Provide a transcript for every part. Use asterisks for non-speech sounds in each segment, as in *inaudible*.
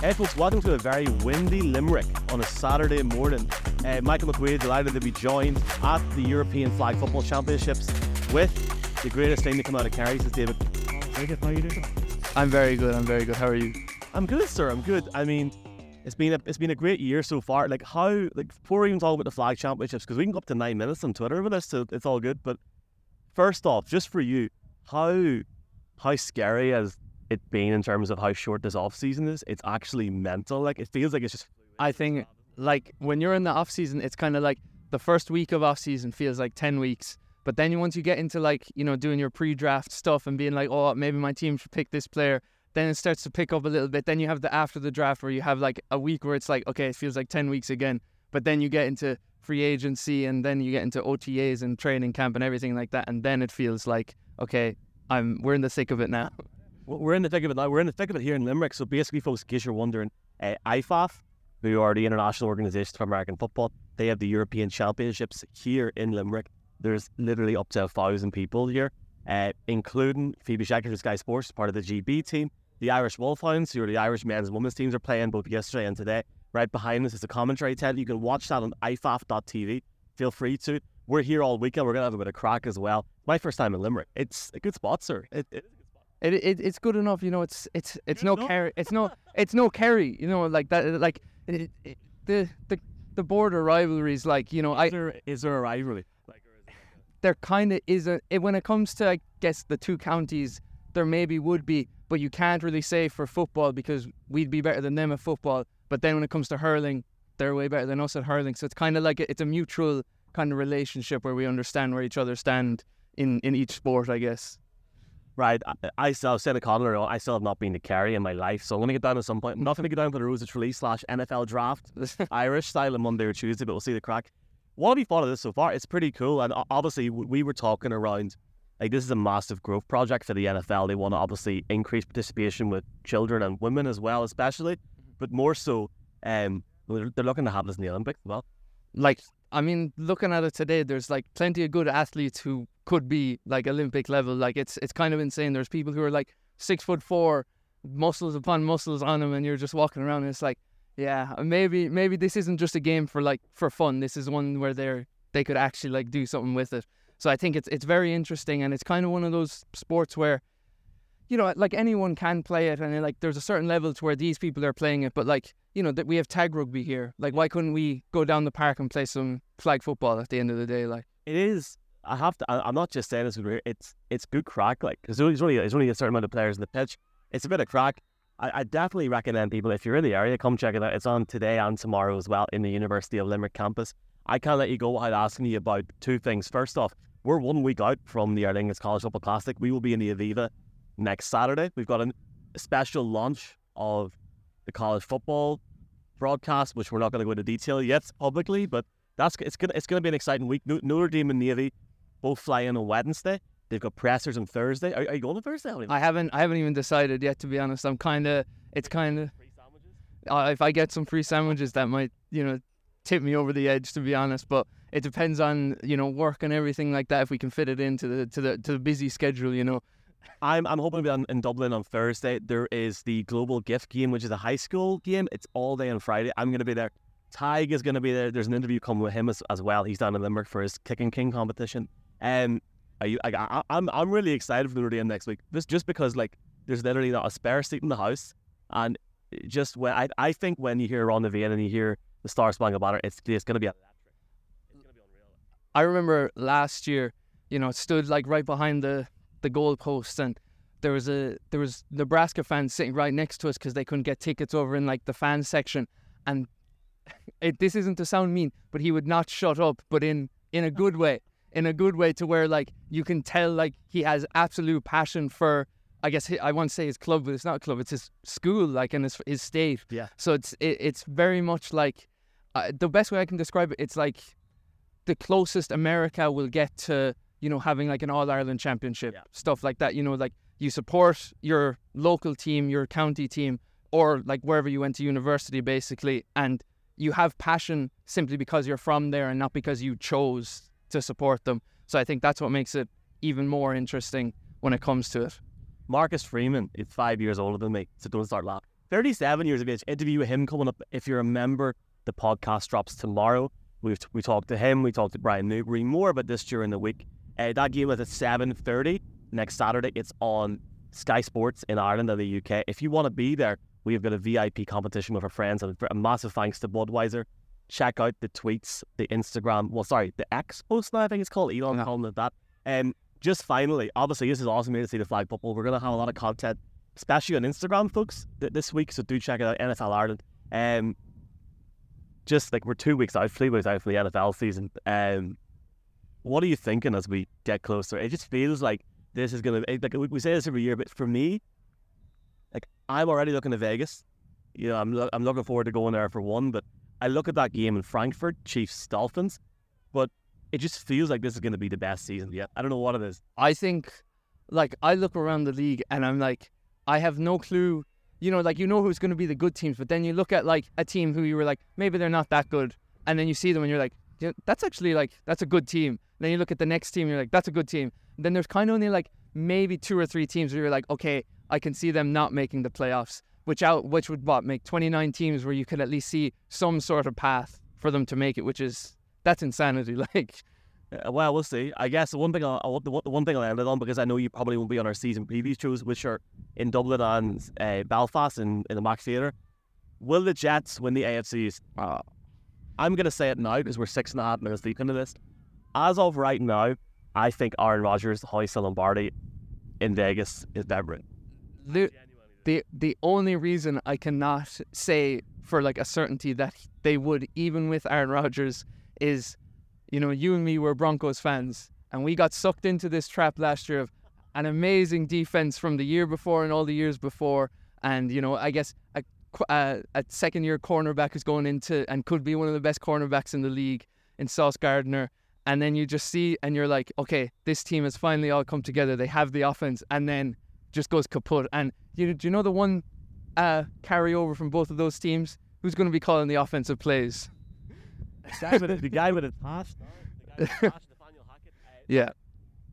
Hey folks, welcome to a very windy Limerick on a Saturday morning. Uh, Michael McQuaid delighted to be joined at the European Flag Football Championships with the greatest thing to come out of Kerry since David. How are you doing? I'm very good. I'm very good. How are you? I'm good, sir. I'm good. I mean, it's been a it's been a great year so far. Like how like before we even talk about the Flag Championships because we can go up to nine minutes on Twitter with this, so it's all good. But first off, just for you, how how scary has it being in terms of how short this off season is? It's actually mental. Like it feels like it's just. I think like when you're in the off season, it's kind of like the first week of off season feels like ten weeks. But then once you get into like you know doing your pre-draft stuff and being like, oh, maybe my team should pick this player, then it starts to pick up a little bit. Then you have the after the draft where you have like a week where it's like, okay, it feels like ten weeks again. But then you get into free agency and then you get into OTAs and training camp and everything like that, and then it feels like, okay, I'm we're in the thick of it now. *laughs* We're in the thick of it now. We're in the thick of it here in Limerick. So basically, folks, in case you're wondering, uh, IFAF, who are the international organisation for American football, they have the European Championships here in Limerick. There's literally up to a thousand people here, uh, including Phoebe Schecter of Sky Sports, part of the GB team. The Irish Wolfhounds, who are the Irish men's and women's teams, are playing both yesterday and today. Right behind us is a commentary tent. You can watch that on ifaf.tv. Feel free to. We're here all weekend. We're going to have a bit of crack as well. My first time in Limerick. It's a good spot, sir. It, it it, it it's good enough, you know. It's it's it's no Kerry. It's no *laughs* it's no Kerry. You know, like that. Like it, it, the the the border rivalries. Like you know, is I there, is there a rivalry? Like, there kind of is a it, when it comes to I guess the two counties. There maybe would be, but you can't really say for football because we'd be better than them at football. But then when it comes to hurling, they're way better than us at hurling. So it's kind of like a, it's a mutual kind of relationship where we understand where each other stand in in each sport, I guess right, I, I still said a Conor, I still have not been to Kerry in my life, so I'm going to get down at some point. I'm not going to get down for the Rose of Tralee slash NFL draft, *laughs* Irish style on Monday or Tuesday, but we'll see the crack. What have you thought of this so far? It's pretty cool, and obviously we were talking around like this is a massive growth project for the NFL. They want to obviously increase participation with children and women as well, especially, mm-hmm. but more so, um, they're looking to have this in the Olympics as well. Like I mean, looking at it today, there's like plenty of good athletes who could be like Olympic level. Like it's it's kind of insane. There's people who are like six foot four, muscles upon muscles on them, and you're just walking around and it's like, yeah, uh, maybe maybe this isn't just a game for like for fun. This is one where they're they could actually like do something with it. So I think it's it's very interesting, and it's kind of one of those sports where you know, like anyone can play it, and like there's a certain level to where these people are playing it. But like, you know, that we have tag rugby here. Like, why couldn't we go down the park and play some flag football at the end of the day? Like, it is. I have to. I, am not just saying this. It's it's good crack. Like, there's only there's only a certain amount of players in the pitch. It's a bit of crack. I, I definitely recommend people if you're in the area, come check it out. It's on today and tomorrow as well in the University of Limerick campus. I can't let you go without asking you about two things. First off, we're one week out from the Lingus College Football Classic. We will be in the Aviva next Saturday. We've got a special launch of the college football broadcast, which we're not going to go into detail yet publicly, but that's it's gonna it's gonna be an exciting week. Notre Dame and Navy both fly in on Wednesday. They've got pressers on Thursday. Are, are you going on Thursday? I haven't I haven't even decided yet. To be honest, I'm kind of it's kind of uh, if I get some free sandwiches, that might you know tip me over the edge. To be honest, but it depends on you know work and everything like that. If we can fit it into the to the to the busy schedule, you know. I'm I'm hoping to be on, in Dublin on Thursday. There is the Global Gift Game, which is a high school game. It's all day on Friday. I'm going to be there. Tig is going to be there. There's an interview coming with him as, as well. He's down in Limerick for his Kicking King competition. Um, I, I, I'm I'm really excited for the Notre next week. Just just because like there's literally not a spare seat in the house, and just when I I think when you hear Amhrán na bhFiann and you hear the Star Spangled Banner, it's it's to be electric. It's to be unreal. I remember last year, you know, stood like right behind the the goalposts and there was a there was Nebraska fans sitting right next to us because they couldn't get tickets over in like the fan section, and *laughs* it, this isn't to sound mean, but he would not shut up, but in in a good way, in a good way to where like you can tell like he has absolute passion for. I guess I want to say his club, but it's not a club. It's his school, like in his his state. Yeah. So it's it, it's very much like uh, the best way I can describe it. It's like the closest America will get to you know, having like an All Ireland championship, yeah. stuff like that. You know, like you support your local team, your county team, or like wherever you went to university, basically, and you have passion simply because you're from there and not because you chose to support them. So I think that's what makes it even more interesting when it comes to it. Marcus Freeman is five years older than me, so don't start laughing. 37 years of age. Interview with him coming up. If you remember, the podcast drops tomorrow. We've we talked to him. We talked to Brian Newberry more about this during the week. Uh, that game is at 7:30 next Saturday. It's on Sky Sports in Ireland and the UK. If you want to be there, we've got a VIP competition with our friends, and a massive thanks to Budweiser. Check out the tweets, the Instagram. Well, sorry, the X post now. I think it's called Elon Yeah. calling it that. And just finally, obviously, this is awesome here to see the flag football. We're gonna have a lot of content, especially on Instagram, folks, th- this week. So do check it out, NFL Ireland. Um, just like we're two weeks out, three weeks out from the NFL season. Um, what are you thinking as we get closer? It just feels like this is gonna like we- we say this every year, but for me, like I'm already looking to Vegas. You know, I'm lo- I'm looking forward to going there for one, but I look at that game in Frankfurt, Chiefs Dolphins, but it just feels like this is going to be the best season yet. I don't know what it is. I think, like, I look around the league and I'm like, I have no clue. You know, like, you know who's going to be the good teams, but then you look at, like, a team who you were like, maybe they're not that good. And then you see them and you're like, yeah, that's actually, like, that's a good team. then you look at the next team and you're like, that's a good team. And then there's kind of only, like, maybe two or three teams where you're like, okay, I can see them not making the playoffs, which out, which would what make 29 teams where you could at least see some sort of path for them to make it, which is, that's insanity. *laughs* Like, Uh, well, we'll see. I guess the one thing I'll, I'll- the one thing I'll end it on because I know you probably won't be on our season preview shows, which are in Dublin and uh, Belfast in, in the Max Theatre. Will the Jets win the AFCs? Uh, I'm going to say it now because we're six and a half minutes deep into this. As of right now, I think Aaron Rodgers, Hoyce Lombardi in Vegas is better. the, the the only reason I cannot say for like a certainty that they would even with Aaron Rodgers is, you know, you and me were Broncos fans and we got sucked into this trap last year of an amazing defense from the year before and all the years before, and you know, I guess a a, a second year cornerback is going into and could be one of the best cornerbacks in the league in Sauce Gardner. And then you just see, and you're like, okay, this team has finally all come together. They have the offense, and then just goes kaput. And you, do you know the one uh, carryover from both of those teams? Who's going to be calling the offensive plays? The guy with it, the guy with it pass. *laughs* The guy with it pass, Nathaniel Hackett. *laughs* Uh, Yeah.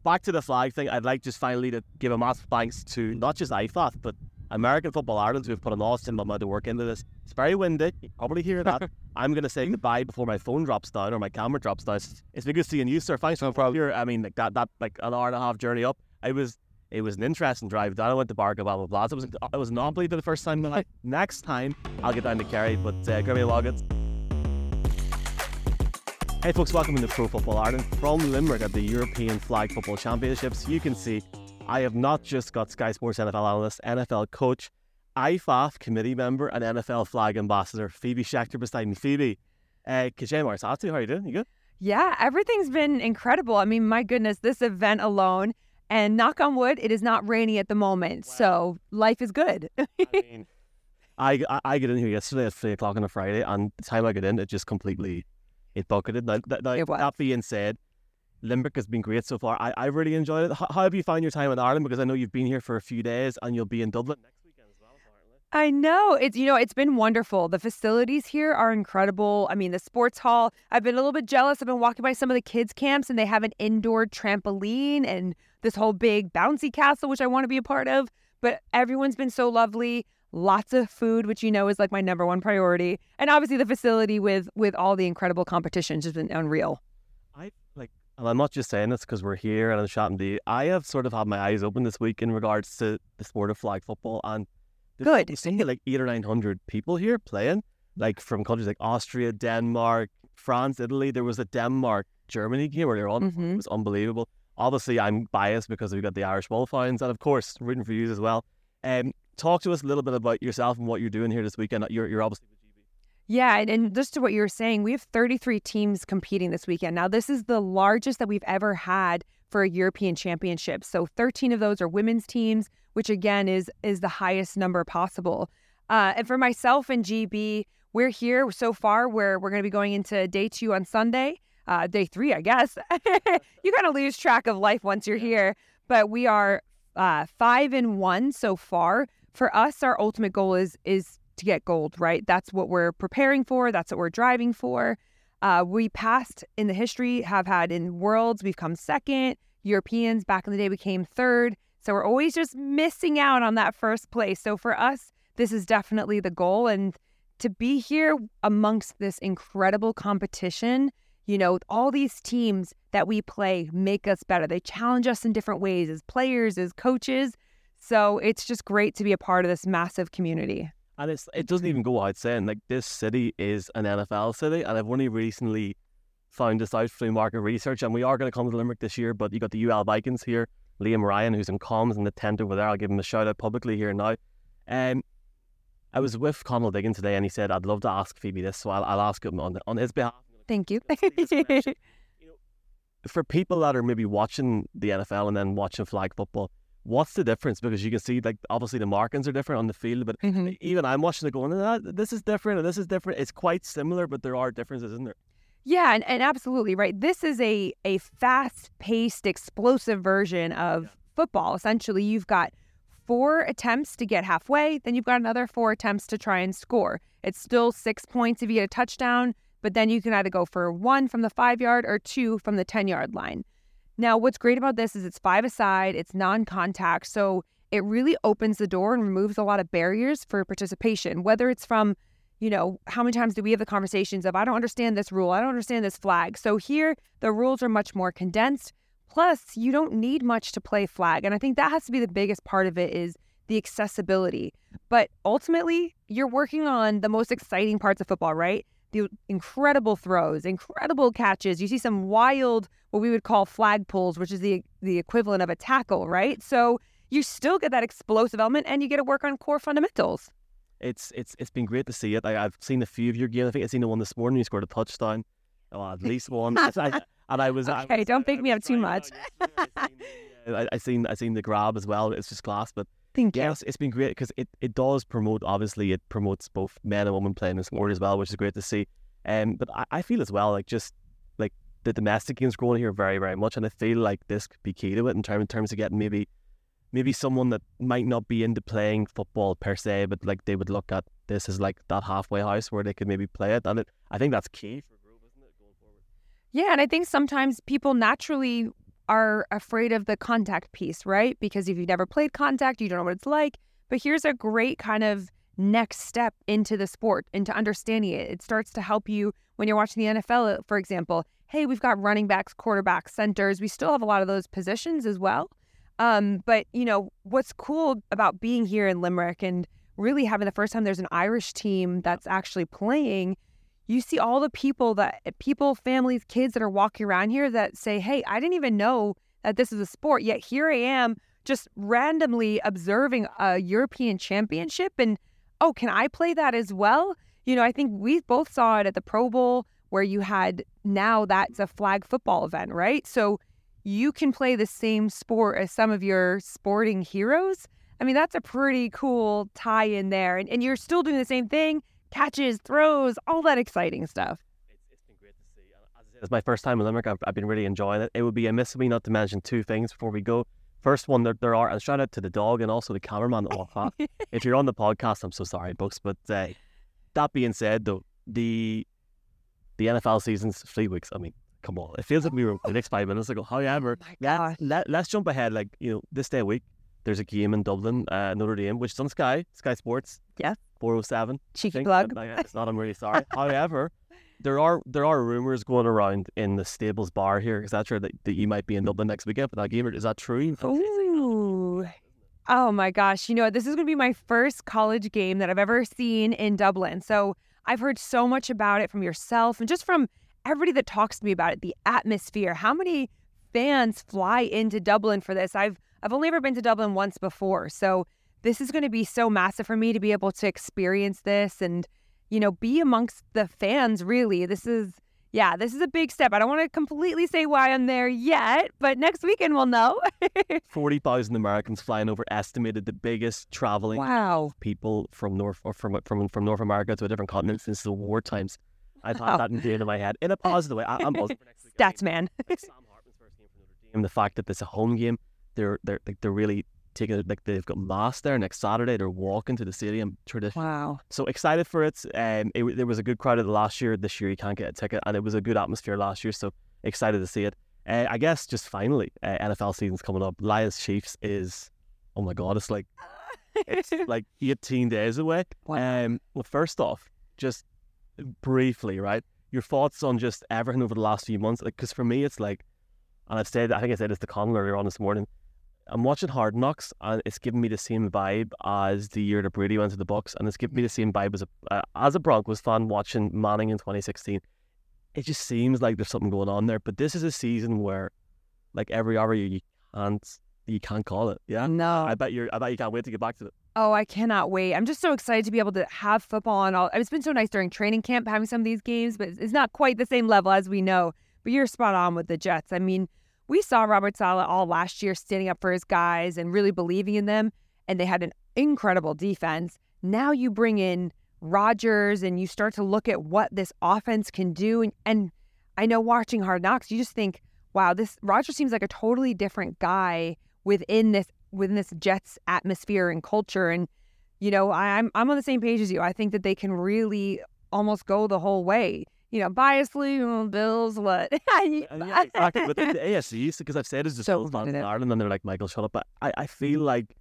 back to the flag thing, I'd like just finally to give a massive thanks to not just IFAF, but American Football Ireland, who have put an awesome amount of work into this. It's very windy. You probably hear that. *laughs* I'm going to say goodbye before my phone drops down or my camera drops down. It's been good seeing you, sir. Thanks No for problem. Here, I mean, like that, that, like an hour and a half journey up. I was, it was an interesting drive down. I went to Barca, blah, blah, blah. It was, it was an unbelievable for the first time. Next time, I'll get down to Kerry, but uh, Grimmy Loggins. Hey folks, welcome to Pro Football Ireland from Limerick at the European Flag Football Championships. You can see I have not just got Sky Sports NFL analyst, NFL coach, IFAF committee member, and NFL flag ambassador Phoebe Schecter beside me. Phoebe, uh, Kajem Marsatu, how are you doing? You good? Yeah, everything's been incredible. I mean, my goodness, this event alone, and knock on wood, it is not rainy at the moment. So life is good. I *laughs* mean, I, I get in here yesterday at three o'clock on a Friday, and the time I get in, it just completely it bucketed. Now, that, was. that being said, Limerick has been great so far. I, I really enjoyed it. How, how have you found your time in Ireland? Because I know you've been here for a few days, and you'll be in Dublin next weekend as well, apparently. I know. It's you know, it's been wonderful. The facilities here are incredible. I mean, the sports hall, I've been a little bit jealous. I've been walking by some of the kids camps and they have an indoor trampoline and this whole big bouncy castle which I want to be a part of, but everyone's been so lovely. Lots of food, which you know is like my number one priority. And obviously the facility with with all the incredible competitions has been unreal. I like, and I'm not just saying this because we're here and I'm chatting to you. I have sort of had my eyes open this week in regards to the sport of flag football, and Good. probably something like eight or nine hundred people here playing, like from countries like Austria, Denmark, France, Italy. There was a Denmark Germany game where they were on. It Mhm. was unbelievable. Obviously, I'm biased because we've got the Irish Wolfhounds, and of course, rooting for you as well. Um, talk to us a little bit about yourself and what you're doing here this weekend. You're, you're obviously. Yeah, and, and just to what you were saying, we have 33 teams competing this weekend. Now, this is the largest that we've ever had for a European championship. So 13 of those are women's teams, which again is is the highest number possible. Uh, and for myself and GB, we're here so far. We're we're going to be going into day two on Sunday, uh, day three, I guess. *laughs* you kind of lose track of life once you're here, but we are uh, five and one so far. For us, our ultimate goal is is to get gold, right? That's what we're preparing for. That's what we're driving for. Uh, we passed in the history, have had in worlds, we've come second. Europeans back in the day, we came third. So we're always just missing out on that first place. So for us, this is definitely the goal. And to be here amongst this incredible competition, you know, all these teams that we play make us better. They challenge us in different ways as players, as coaches. So it's just great to be a part of this massive community. And it's it doesn't even go without saying, like this city is an NFL city, and I've only recently found this out through market research, and we are going to come to Limerick this year. But you got the UL Vikings here, Liam Ryan, who's in comms in the tent over there. I'll give him a shout out publicly here now. Um, I was with Conall Diggin today, and he said I'd love to ask Phoebe this, so I'll, I'll ask him on on his behalf. Thank you. *laughs* For people that are maybe watching the NFL and then watching flag football, what's the difference? Because you can see, like, obviously the markings are different on the field, but Mm-hmm. even I'm watching it going, ah, this is different and this is different. It's quite similar, but there are differences, isn't there? Yeah, and, and absolutely right. This is a a fast paced, explosive version of Yeah. football. Essentially, you've got four attempts to get halfway, then you've got another four attempts to try and score. It's still six points if you get a touchdown, but then you can either go for one from the five yard or two from the 10 yard line. Now, what's great about this is it's five aside, it's non contact. So it really opens the door and removes a lot of barriers for participation, whether it's from you know, how many times do we have the conversations of, I don't understand this rule, I don't understand this flag. So here, the rules are much more condensed. Plus, you don't need much to play flag. And I think that has to be the biggest part of it is the accessibility. But ultimately, you're working on the most exciting parts of football, right? The incredible throws, incredible catches. You see some wild, what we would call flag pulls, which is the the equivalent of a tackle, right? So you still get that explosive element and you get to work on core fundamentals. It's it's it's been great to see it. I, I've seen a few of your games. I think I've seen the one this morning. You scored a touchdown. Well, at *laughs* least one. I- I- and I was I Okay, was- don't I- pick I me up too much. yesterday. Seen uh, I, I seen I seen the grab as well. It's just class, but Thank you. yes, it's been great because it, it does promote. Obviously, it promotes both men and women playing the sport as well, which is great to see. Um, but I, I feel as well like just like the domestic games growing here very very much, and I feel like this could be key to it in terms in terms of getting maybe maybe someone that might not be into playing football per se, but like they would look at this as like that halfway house where they could maybe play it, and it, I think that's key for growth, isn't it, going forward? Yeah, and I think sometimes people naturally are afraid of the contact piece, right? Because if you've never played contact, you don't know what it's like. But here's a great kind of next step into the sport, into understanding it. It starts to help you when you're watching the NFL, for example. Hey, we've got running backs, quarterbacks, centers. We still have a lot of those positions as well. Um, but you know what's cool about being here in Limerick and really having the first time there's an Irish team that's actually playing you see all the people that people, families, kids that are walking around here that say, Hey, I didn't even know that this is a sport. Yet here I am just randomly observing a European championship. And oh, can I play that as well? You know, I think we both saw it at the Pro Bowl where you had now that's a flag football event, right? So you can play the same sport as some of your sporting heroes. I mean, that's a pretty cool tie in there. And, and you're still doing the same thing catches, throws, all that exciting stuff. it's, it's been great to see. As it's my first time in Limerick. I've, I've been really enjoying it. It would be amiss of me not to mention two things before we go. First one, there, there are, and shout out to the dog and also the cameraman that walked past. *laughs* if you're on the podcast, I'm so sorry, Bucks. But uh, that being said, though, the the NFL season's three weeks. I mean, come on, it feels like we were the next five minutes ago. However, my let, let, let's jump ahead. Like, you know, this day week, there's a game in Dublin, uh, Notre Dame, which is on Sky, Sky Sports. Yeah. 407. Cheeky plug. It's not. I'm really *laughs* sorry. However, there are there are rumors going around in the Stables bar here, etc. That, that you might be in Dublin next weekend for that game. Is that true? Ooh. Oh my gosh. You know, what? this is going to be my first college game that I've ever seen in Dublin. So I've heard so much about it from yourself and just from everybody that talks to me about it, the atmosphere. How many fans fly into Dublin for this? I've I've only ever been to Dublin once before. So this is going to be so massive for me to be able to experience this and, you know, be amongst the fans really. This is yeah, this is a big step. I don't want to completely say why I'm there yet, but next weekend we'll know. *laughs* Forty thousand Americans flying over, estimated the biggest traveling wow. people from North or from from from North America to a different continent since the war times. I've had Wow. that in my head in a positive way. I, I'm buzzing for next week. I Stats man. like Sam Hartman's first game for Notre Dame, the fact that it's a home game, they're they're like they're really taking it like they've got mass there next Saturday. They're walking to the stadium tradition. Wow. So excited for it. Um, it, there was a good crowd at the last year. This year you can't get a ticket, and it was a good atmosphere last year. So excited to see it. Uh, I guess just finally, uh, NFL season's coming up. Lions Chiefs is, oh my god, it's like it's *laughs* like 18 days away. Wow. Um, well, first off, just briefly, right? Your thoughts on just everything over the last few months? Like, Because for me, it's like, and I've said, I think I said this to Conor earlier on this morning. I'm watching Hard Knocks, and it's giving me the same vibe as the year that Brady went to the Bucks, and it's giving me the same vibe as a uh, as a Broncos fan watching Manning in 2016. It just seems like there's something going on there. But this is a season where, like every other year, you can't you can't call it. Yeah, no. I bet you're. I bet you can't wait to get back to it. Oh, I cannot wait. I'm just so excited to be able to have football on all. It's been so nice during training camp having some of these games, but it's not quite the same level as we know. But you're spot on with the Jets. I mean, we saw Robert Saleh all last year standing up for his guys and really believing in them, and they had an incredible defense. Now you bring in Rodgers and you start to look at what this offense can do. And, and I know watching Hard Knocks, you just think, wow, this Rodgers seems like a totally different guy within this within this Jets atmosphere and culture. And you know, I'm I'm on the same page as you. I think that they can really almost go the whole way. You know, biasly, Bills, what? *laughs* yeah, exactly. But the, AFC, *laughs* because I've said it's just So in. Ireland, and they're like, Michael, shut up. But I, I feel like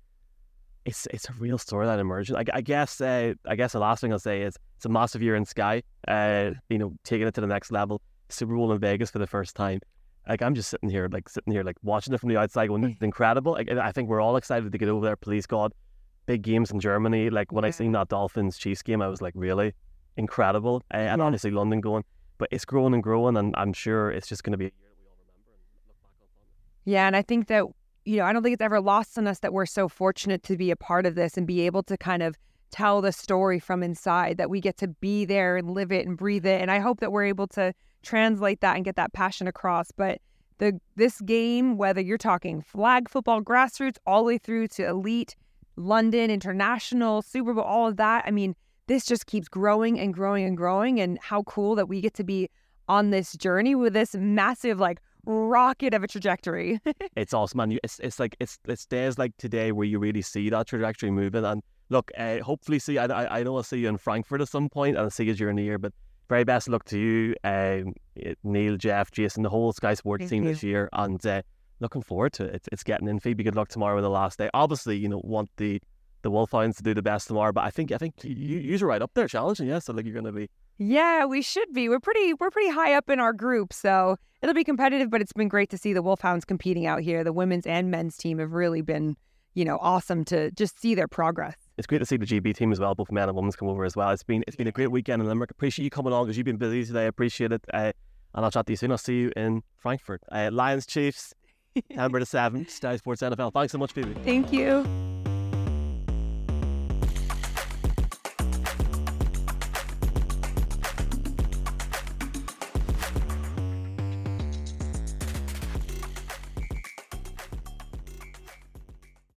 it's it's a real storyline emerging. I, I guess uh, I guess the last thing I'll say is it's a massive year in Sky. Uh, you know, taking it to the next level. Super Bowl in Vegas for the first time. Like I'm just sitting here, like sitting here, like watching it from the outside, going, "This is *laughs* incredible." Like, I think we're all excited to get over there. Please God, big games in Germany. Like when I seen that Dolphins Chiefs game, I was like, really incredible. Uh, and honestly, London going, but it's growing and growing, and I'm sure it's just going to be a year we all remember and look back on. Yeah, and I think that you know, I don't think it's ever lost on us that we're so fortunate to be a part of this and be able to kind of tell the story from inside that we get to be there and live it and breathe it. And I hope that we're able to translate that and get that passion across. But the this game, whether you're talking flag football, grassroots, all the way through to elite, London, international, Super Bowl, all of that. I mean, this just keeps growing and growing and growing. And how cool that we get to be on this journey with this massive like rocket of a trajectory. *laughs* It's awesome, man. It's it's like it's it's days like today where you really see that trajectory moving. And look, uh, hopefully, see I, I I know I'll see you in Frankfurt at some point, and I'll see you during the year. But very best luck to you, um, Neil, Jeff, Jason, the whole Sky Sports Thank team you. this year, and uh, looking forward to it. It's, it's getting in. Phoebe, good luck tomorrow with the last day. Obviously, you know want the the Wolfhounds to do the best tomorrow, but I think I think you you're right up there challenging. Yeah, so like you're going to be Yeah, we should be. We're pretty we're pretty high up in our group, so it'll be competitive, but it's been great to see the Wolfhounds competing out here. The women's and men's team have really been, you know, awesome to just see their progress. it's great to see the GB team as well, both men and women's come over as well. It's been it's been a great weekend in Limerick. Appreciate you coming on because you've been busy today. I appreciate it. Uh, and I'll chat to you soon. I'll see you in Frankfurt. Uh, Lions Chiefs, *laughs* September the seventh, Sky Sports NFL. Thanks so much, Phoebe. Thank you.